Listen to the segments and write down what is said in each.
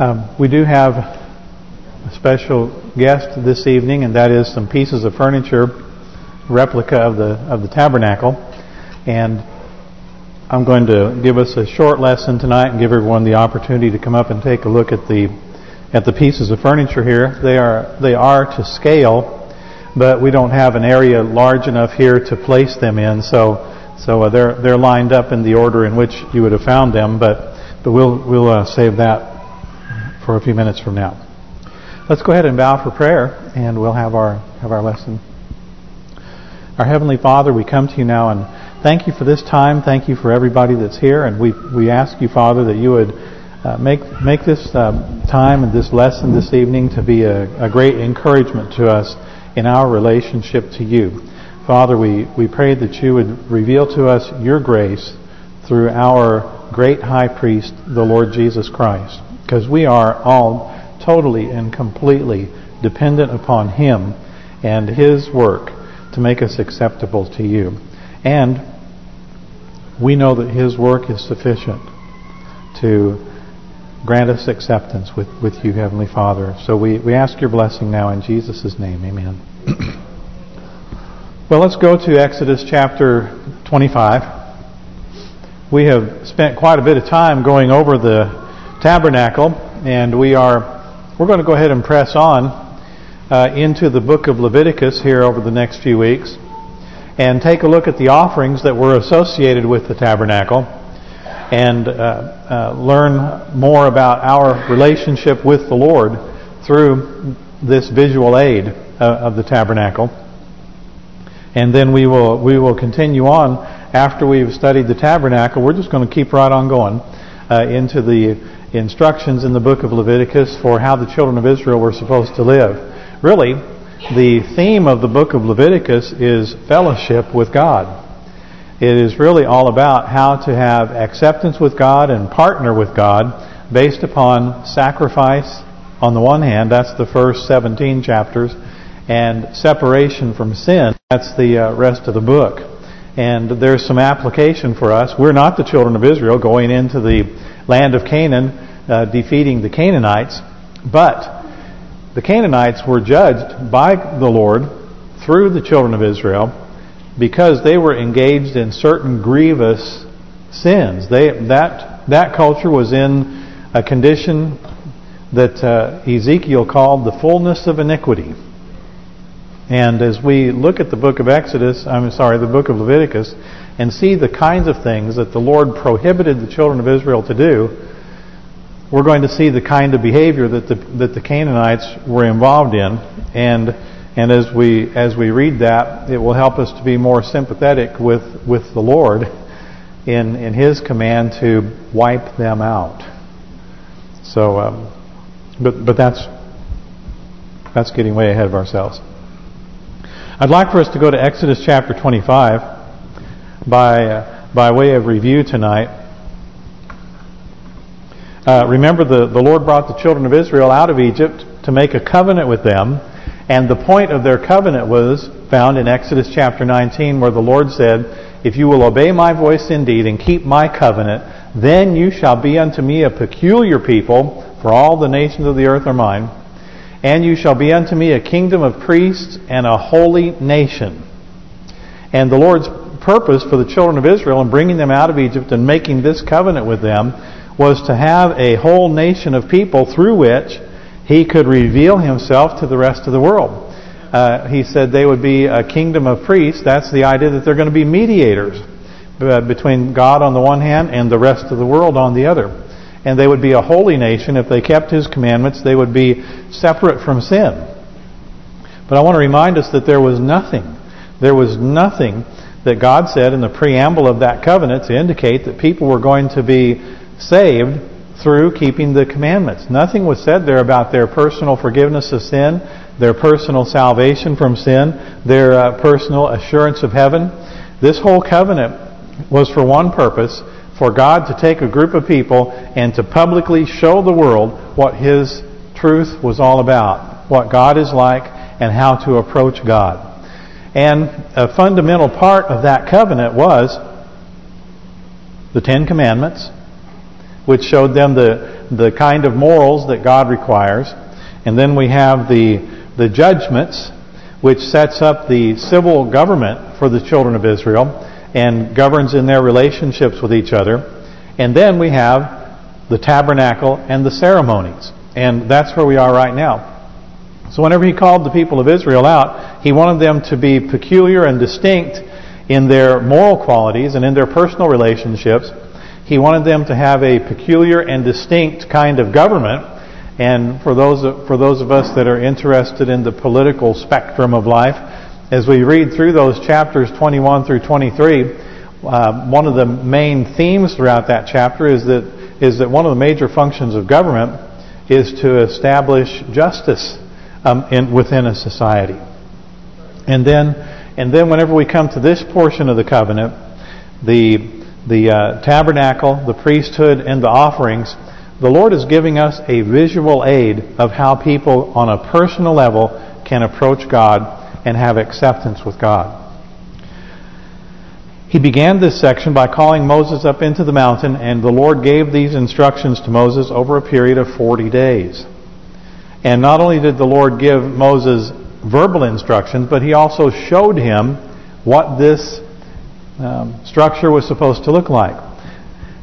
Um, we do have a special guest this evening, and that is some pieces of furniture, replica of the of the tabernacle. And I'm going to give us a short lesson tonight and give everyone the opportunity to come up and take a look at the at the pieces of furniture here. They are they are to scale, but we don't have an area large enough here to place them in. So so uh, they're they're lined up in the order in which you would have found them, but but we'll we'll uh, save that for a few minutes from now. Let's go ahead and bow for prayer, and we'll have our have our lesson. Our Heavenly Father, we come to you now and thank you for this time. Thank you for everybody that's here, and we we ask you, Father, that you would uh, make make this uh, time and this lesson this evening to be a, a great encouragement to us in our relationship to you. Father, we, we pray that you would reveal to us your grace through our great high priest, the Lord Jesus Christ because we are all totally and completely dependent upon Him and His work to make us acceptable to you. And we know that His work is sufficient to grant us acceptance with, with you, Heavenly Father. So we, we ask your blessing now in Jesus' name. Amen. well, let's go to Exodus chapter 25. We have spent quite a bit of time going over the tabernacle, and we are we're going to go ahead and press on uh, into the book of Leviticus here over the next few weeks, and take a look at the offerings that were associated with the tabernacle, and uh, uh, learn more about our relationship with the Lord through this visual aid uh, of the tabernacle. And then we will we will continue on after we've studied the tabernacle. We're just going to keep right on going uh, into the instructions in the book of Leviticus for how the children of Israel were supposed to live. Really, the theme of the book of Leviticus is fellowship with God. It is really all about how to have acceptance with God and partner with God based upon sacrifice on the one hand, that's the first 17 chapters, and separation from sin, that's the uh, rest of the book. And there's some application for us. We're not the children of Israel going into the land of Canaan, uh, defeating the Canaanites. But the Canaanites were judged by the Lord through the children of Israel because they were engaged in certain grievous sins. They that that culture was in a condition that uh, Ezekiel called the fullness of iniquity. And as we look at the book of Exodus, I'm sorry, the book of Leviticus, and see the kinds of things that the Lord prohibited the children of Israel to do, we're going to see the kind of behavior that the that the Canaanites were involved in, and and as we as we read that, it will help us to be more sympathetic with with the Lord in in His command to wipe them out. So, um, but but that's that's getting way ahead of ourselves. I'd like for us to go to Exodus chapter 25 by uh, by way of review tonight. Uh, remember, the, the Lord brought the children of Israel out of Egypt to make a covenant with them. And the point of their covenant was found in Exodus chapter 19 where the Lord said, If you will obey my voice indeed and keep my covenant, then you shall be unto me a peculiar people, for all the nations of the earth are mine. And you shall be unto me a kingdom of priests and a holy nation. And the Lord's purpose for the children of Israel in bringing them out of Egypt and making this covenant with them was to have a whole nation of people through which he could reveal himself to the rest of the world. Uh, he said they would be a kingdom of priests. That's the idea that they're going to be mediators uh, between God on the one hand and the rest of the world on the other. And they would be a holy nation. If they kept his commandments, they would be separate from sin. But I want to remind us that there was nothing. There was nothing that God said in the preamble of that covenant to indicate that people were going to be saved through keeping the commandments. Nothing was said there about their personal forgiveness of sin, their personal salvation from sin, their uh, personal assurance of heaven. This whole covenant was for one purpose, for God to take a group of people and to publicly show the world what His truth was all about, what God is like, and how to approach God. And a fundamental part of that covenant was the Ten Commandments, which showed them the the kind of morals that God requires. And then we have the, the judgments, which sets up the civil government for the children of Israel and governs in their relationships with each other. And then we have the tabernacle and the ceremonies. And that's where we are right now. So whenever he called the people of Israel out, he wanted them to be peculiar and distinct in their moral qualities and in their personal relationships. He wanted them to have a peculiar and distinct kind of government. And for those for those of us that are interested in the political spectrum of life, as we read through those chapters 21 through 23, uh, one of the main themes throughout that chapter is that is that one of the major functions of government is to establish justice um, in, within a society. And then, and then whenever we come to this portion of the covenant, the the uh, tabernacle, the priesthood, and the offerings, the Lord is giving us a visual aid of how people on a personal level can approach God and have acceptance with God. He began this section by calling Moses up into the mountain, and the Lord gave these instructions to Moses over a period of 40 days. And not only did the Lord give Moses verbal instructions, but he also showed him what this um, structure was supposed to look like.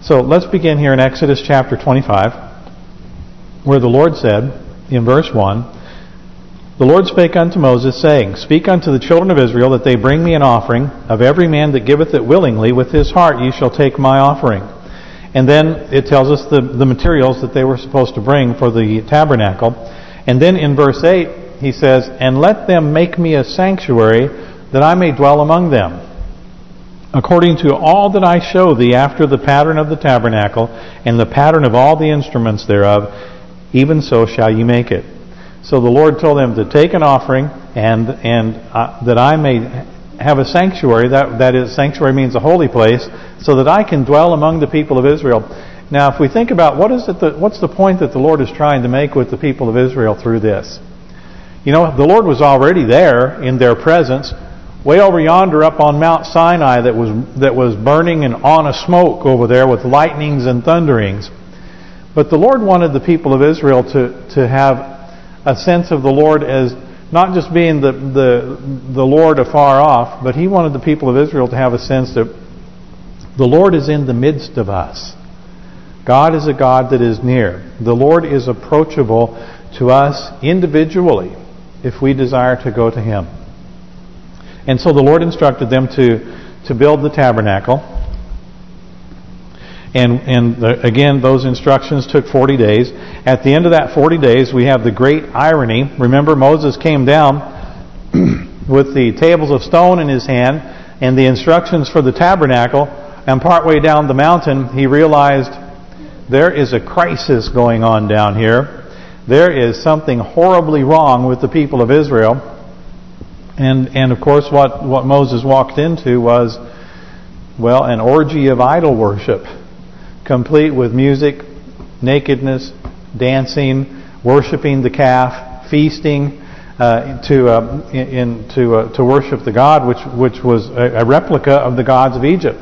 So let's begin here in Exodus chapter 25, where the Lord said, in verse 1, the Lord spake unto Moses, saying, Speak unto the children of Israel that they bring me an offering. Of every man that giveth it willingly, with his heart ye shall take my offering. And then it tells us the, the materials that they were supposed to bring for the tabernacle. And then in verse 8, he says, And let them make me a sanctuary, that I may dwell among them. According to all that I show thee after the pattern of the tabernacle, and the pattern of all the instruments thereof, even so shall ye make it. So the Lord told them to take an offering and and uh, that I may have a sanctuary. That that is sanctuary means a holy place, so that I can dwell among the people of Israel. Now, if we think about what is it that what's the point that the Lord is trying to make with the people of Israel through this? You know, the Lord was already there in their presence, way over yonder up on Mount Sinai that was that was burning and on a smoke over there with lightnings and thunderings. But the Lord wanted the people of Israel to to have a sense of the Lord as not just being the, the, the Lord afar off, but he wanted the people of Israel to have a sense that the Lord is in the midst of us. God is a God that is near. The Lord is approachable to us individually if we desire to go to Him. And so the Lord instructed them to, to build the tabernacle. And, and the, again, those instructions took 40 days. At the end of that 40 days, we have the great irony. Remember, Moses came down with the tables of stone in his hand and the instructions for the tabernacle. And partway down the mountain, he realized there is a crisis going on down here. There is something horribly wrong with the people of Israel. And and of course, what, what Moses walked into was, well, an orgy of idol worship complete with music, nakedness, dancing, worshiping the calf, feasting uh, to uh, in, to uh, to worship the god, which which was a, a, replica of the gods of Egypt.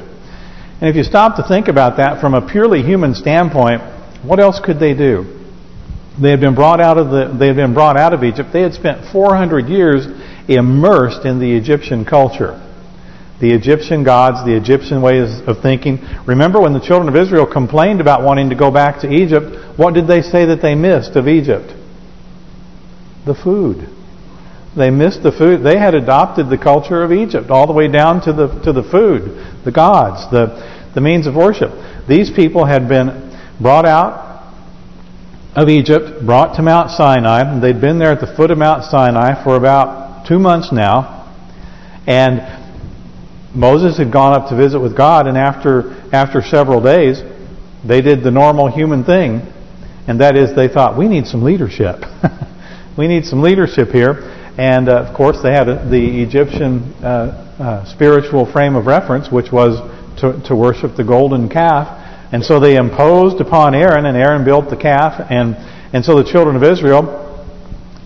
And if you stop to think about that from a purely human standpoint, what else could they do? They had been brought out of the they had been brought out of Egypt. They had spent 400 years immersed in the Egyptian culture the Egyptian gods, the Egyptian ways of thinking. Remember when the children of Israel complained about wanting to go back to Egypt, what did they say that they missed of Egypt? The food. They missed the food. They had adopted the culture of Egypt all the way down to the to the food, the gods, the the means of worship. These people had been brought out of Egypt, brought to Mount Sinai. They'd been there at the foot of Mount Sinai for about two months now. And Moses had gone up to visit with God, and after after several days, they did the normal human thing, and that is they thought, we need some leadership. we need some leadership here. And, uh, of course, they had a, the Egyptian uh, uh, spiritual frame of reference, which was to, to worship the golden calf. And so they imposed upon Aaron, and Aaron built the calf. And, and so the children of Israel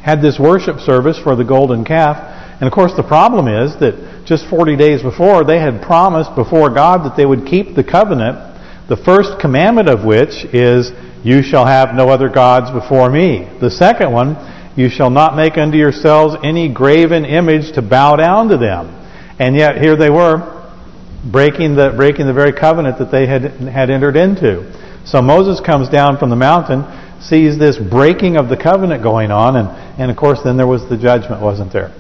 had this worship service for the golden calf. And, of course, the problem is that just 40 days before, they had promised before God that they would keep the covenant The first commandment of which is, You shall have no other gods before me. The second one, You shall not make unto yourselves any graven image to bow down to them. And yet here they were, breaking the breaking the very covenant that they had had entered into. So Moses comes down from the mountain, sees this breaking of the covenant going on, and, and of course then there was the judgment, wasn't there?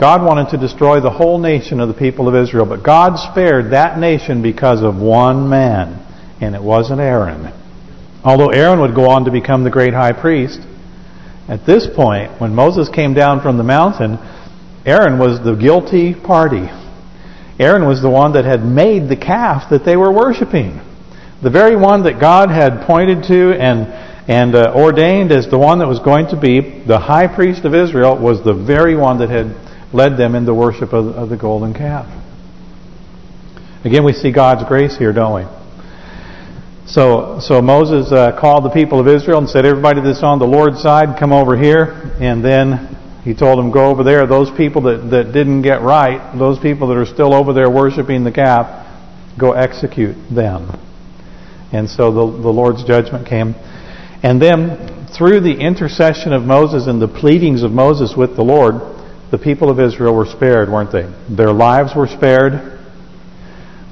God wanted to destroy the whole nation of the people of Israel, but God spared that nation because of one man, and it wasn't Aaron. Although Aaron would go on to become the great high priest, at this point, when Moses came down from the mountain, Aaron was the guilty party. Aaron was the one that had made the calf that they were worshiping. The very one that God had pointed to and and uh, ordained as the one that was going to be the high priest of Israel was the very one that had led them in the worship of, of the golden calf. Again, we see God's grace here, don't we? So, so Moses uh, called the people of Israel and said, everybody that's on the Lord's side, come over here. And then he told them, go over there. Those people that, that didn't get right, those people that are still over there worshiping the calf, go execute them. And so the, the Lord's judgment came. And then, through the intercession of Moses and the pleadings of Moses with the Lord, the people of Israel were spared, weren't they? Their lives were spared.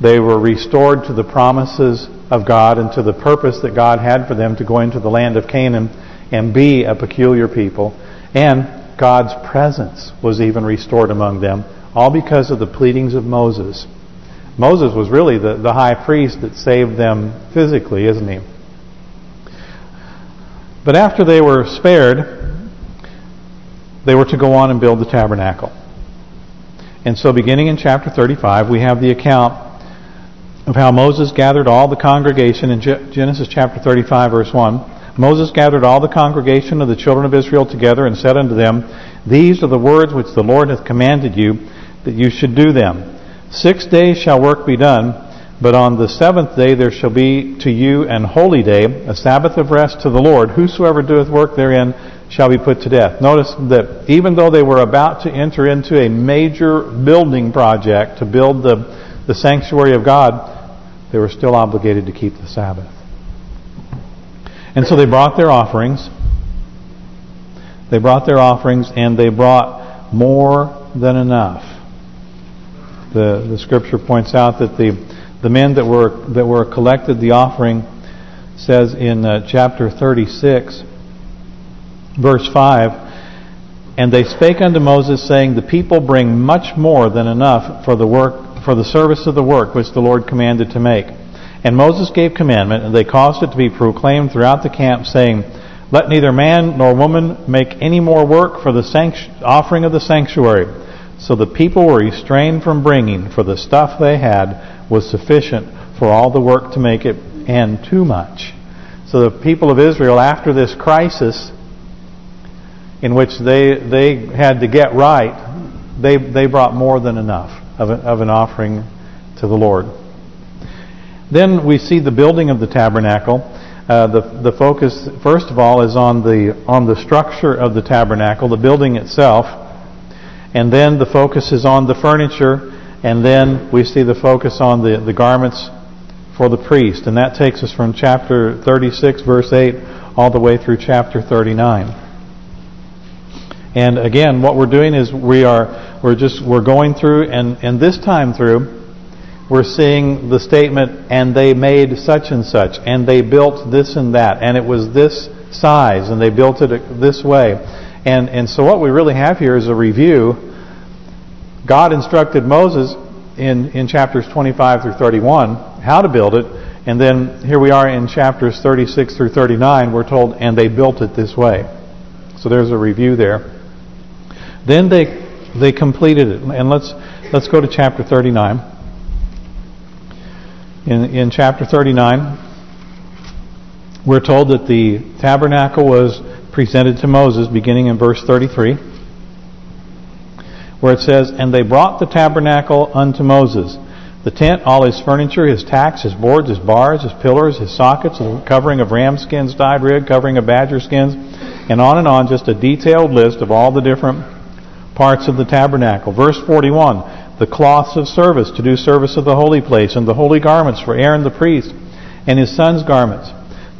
They were restored to the promises of God and to the purpose that God had for them to go into the land of Canaan and be a peculiar people. And God's presence was even restored among them, all because of the pleadings of Moses. Moses was really the, the high priest that saved them physically, isn't he? But after they were spared, they were to go on and build the tabernacle. And so beginning in chapter 35, we have the account of how Moses gathered all the congregation in Genesis chapter 35 verse 1. Moses gathered all the congregation of the children of Israel together and said unto them, These are the words which the Lord hath commanded you, that you should do them. Six days shall work be done, but on the seventh day there shall be to you an holy day, a Sabbath of rest to the Lord. Whosoever doeth work therein shall be put to death. Notice that even though they were about to enter into a major building project to build the, the sanctuary of God, they were still obligated to keep the Sabbath. And so they brought their offerings. They brought their offerings and they brought more than enough. The the scripture points out that the the men that were that were collected the offering says in uh, chapter 36 verse 5, And they spake unto Moses, saying, The people bring much more than enough for the work for the service of the work which the Lord commanded to make. And Moses gave commandment, and they caused it to be proclaimed throughout the camp, saying, Let neither man nor woman make any more work for the offering of the sanctuary. So the people were restrained from bringing, for the stuff they had was sufficient for all the work to make it, and too much. So the people of Israel, after this crisis, in which they they had to get right, they they brought more than enough of, a, of an offering to the Lord. Then we see the building of the tabernacle. Uh, the the focus first of all is on the on the structure of the tabernacle, the building itself, and then the focus is on the furniture, and then we see the focus on the the garments for the priest, and that takes us from chapter 36, verse 8, all the way through chapter 39. And again, what we're doing is we are we're just we're going through and and this time through we're seeing the statement and they made such and such and they built this and that and it was this size and they built it this way. And and so what we really have here is a review. God instructed Moses in in chapters 25 through 31 how to build it and then here we are in chapters 36 through 39 we're told and they built it this way. So there's a review there. Then they they completed it. And let's let's go to chapter 39. In in chapter 39, we're told that the tabernacle was presented to Moses beginning in verse 33 where it says, And they brought the tabernacle unto Moses. The tent, all his furniture, his tacks, his boards, his bars, his pillars, his sockets, the covering of ram skins dyed red, covering of badger skins, and on and on, just a detailed list of all the different parts of the tabernacle. Verse 41, the cloths of service to do service of the holy place and the holy garments for Aaron the priest and his son's garments,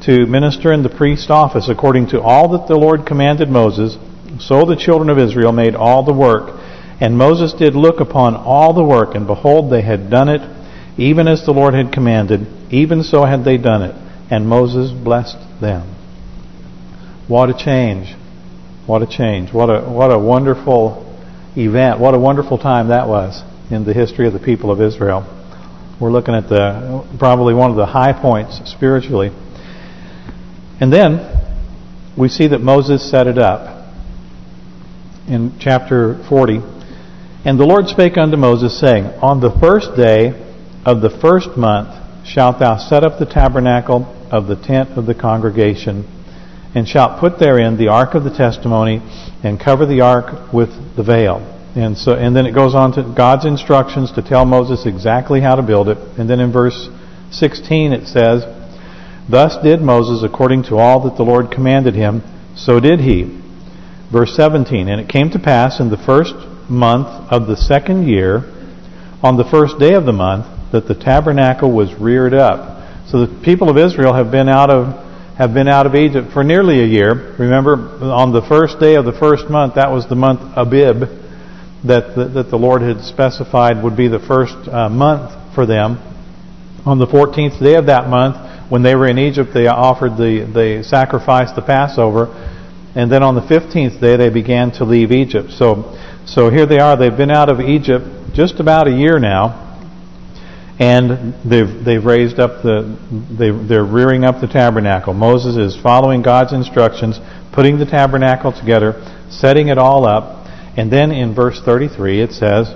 to minister in the priest's office according to all that the Lord commanded Moses. So the children of Israel made all the work. And Moses did look upon all the work, and behold, they had done it, even as the Lord had commanded, even so had they done it. And Moses blessed them. What a change. What a change. What a what a wonderful event. What a wonderful time that was in the history of the people of Israel. We're looking at the probably one of the high points spiritually. And then we see that Moses set it up in chapter 40. And the Lord spake unto Moses, saying, On the first day of the first month shalt thou set up the tabernacle of the tent of the congregation, and shalt put therein the ark of the testimony, and cover the ark with the veil. And so, and then it goes on to God's instructions to tell Moses exactly how to build it. And then in verse 16 it says, Thus did Moses according to all that the Lord commanded him, so did he. Verse 17, And it came to pass in the first month of the second year, on the first day of the month, that the tabernacle was reared up. So the people of Israel have been out of have been out of Egypt for nearly a year. Remember, on the first day of the first month, that was the month Abib, that the, that the Lord had specified would be the first uh, month for them. On the 14th day of that month, when they were in Egypt, they offered the they sacrificed the Passover, and then on the 15th day they began to leave Egypt. So, so here they are. They've been out of Egypt just about a year now, and they've they've raised up the they they're rearing up the tabernacle. Moses is following God's instructions, putting the tabernacle together, setting it all up, and then in verse 33 it says,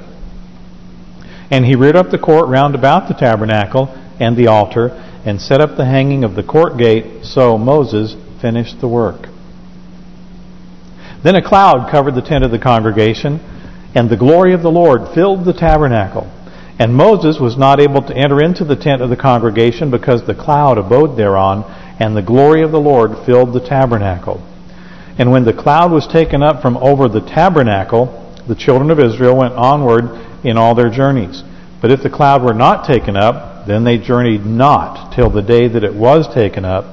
"And he reared up the court round about the tabernacle and the altar, and set up the hanging of the court gate. So Moses finished the work." Then a cloud covered the tent of the congregation, and the glory of the Lord filled the tabernacle. And Moses was not able to enter into the tent of the congregation because the cloud abode thereon, and the glory of the Lord filled the tabernacle. And when the cloud was taken up from over the tabernacle, the children of Israel went onward in all their journeys. But if the cloud were not taken up, then they journeyed not till the day that it was taken up.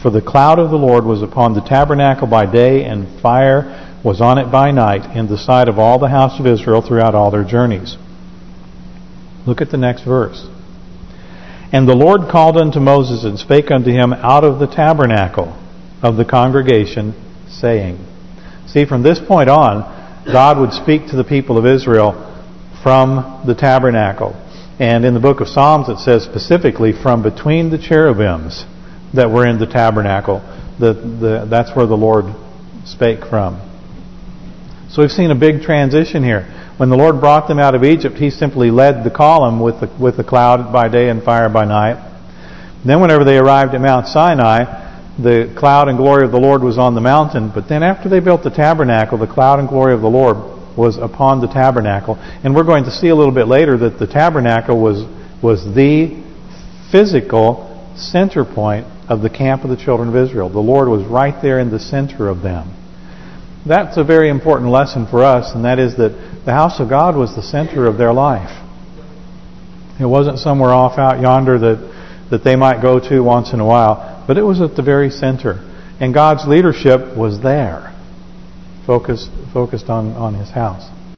For the cloud of the Lord was upon the tabernacle by day, and fire was on it by night, in the sight of all the house of Israel throughout all their journeys. Look at the next verse. And the Lord called unto Moses and spake unto him out of the tabernacle of the congregation, saying. See, from this point on, God would speak to the people of Israel from the tabernacle. And in the book of Psalms it says specifically from between the cherubims that were in the tabernacle. The, the, that's where the Lord spake from. So we've seen a big transition here. When the Lord brought them out of Egypt, He simply led the column with the, with the cloud by day and fire by night. Then whenever they arrived at Mount Sinai, the cloud and glory of the Lord was on the mountain. But then after they built the tabernacle, the cloud and glory of the Lord was upon the tabernacle. And we're going to see a little bit later that the tabernacle was was the physical center point of the camp of the children of Israel. The Lord was right there in the center of them. That's a very important lesson for us, and that is that the house of God was the center of their life. It wasn't somewhere off out yonder that that they might go to once in a while, but it was at the very center. And God's leadership was there, focused focused on, on His house.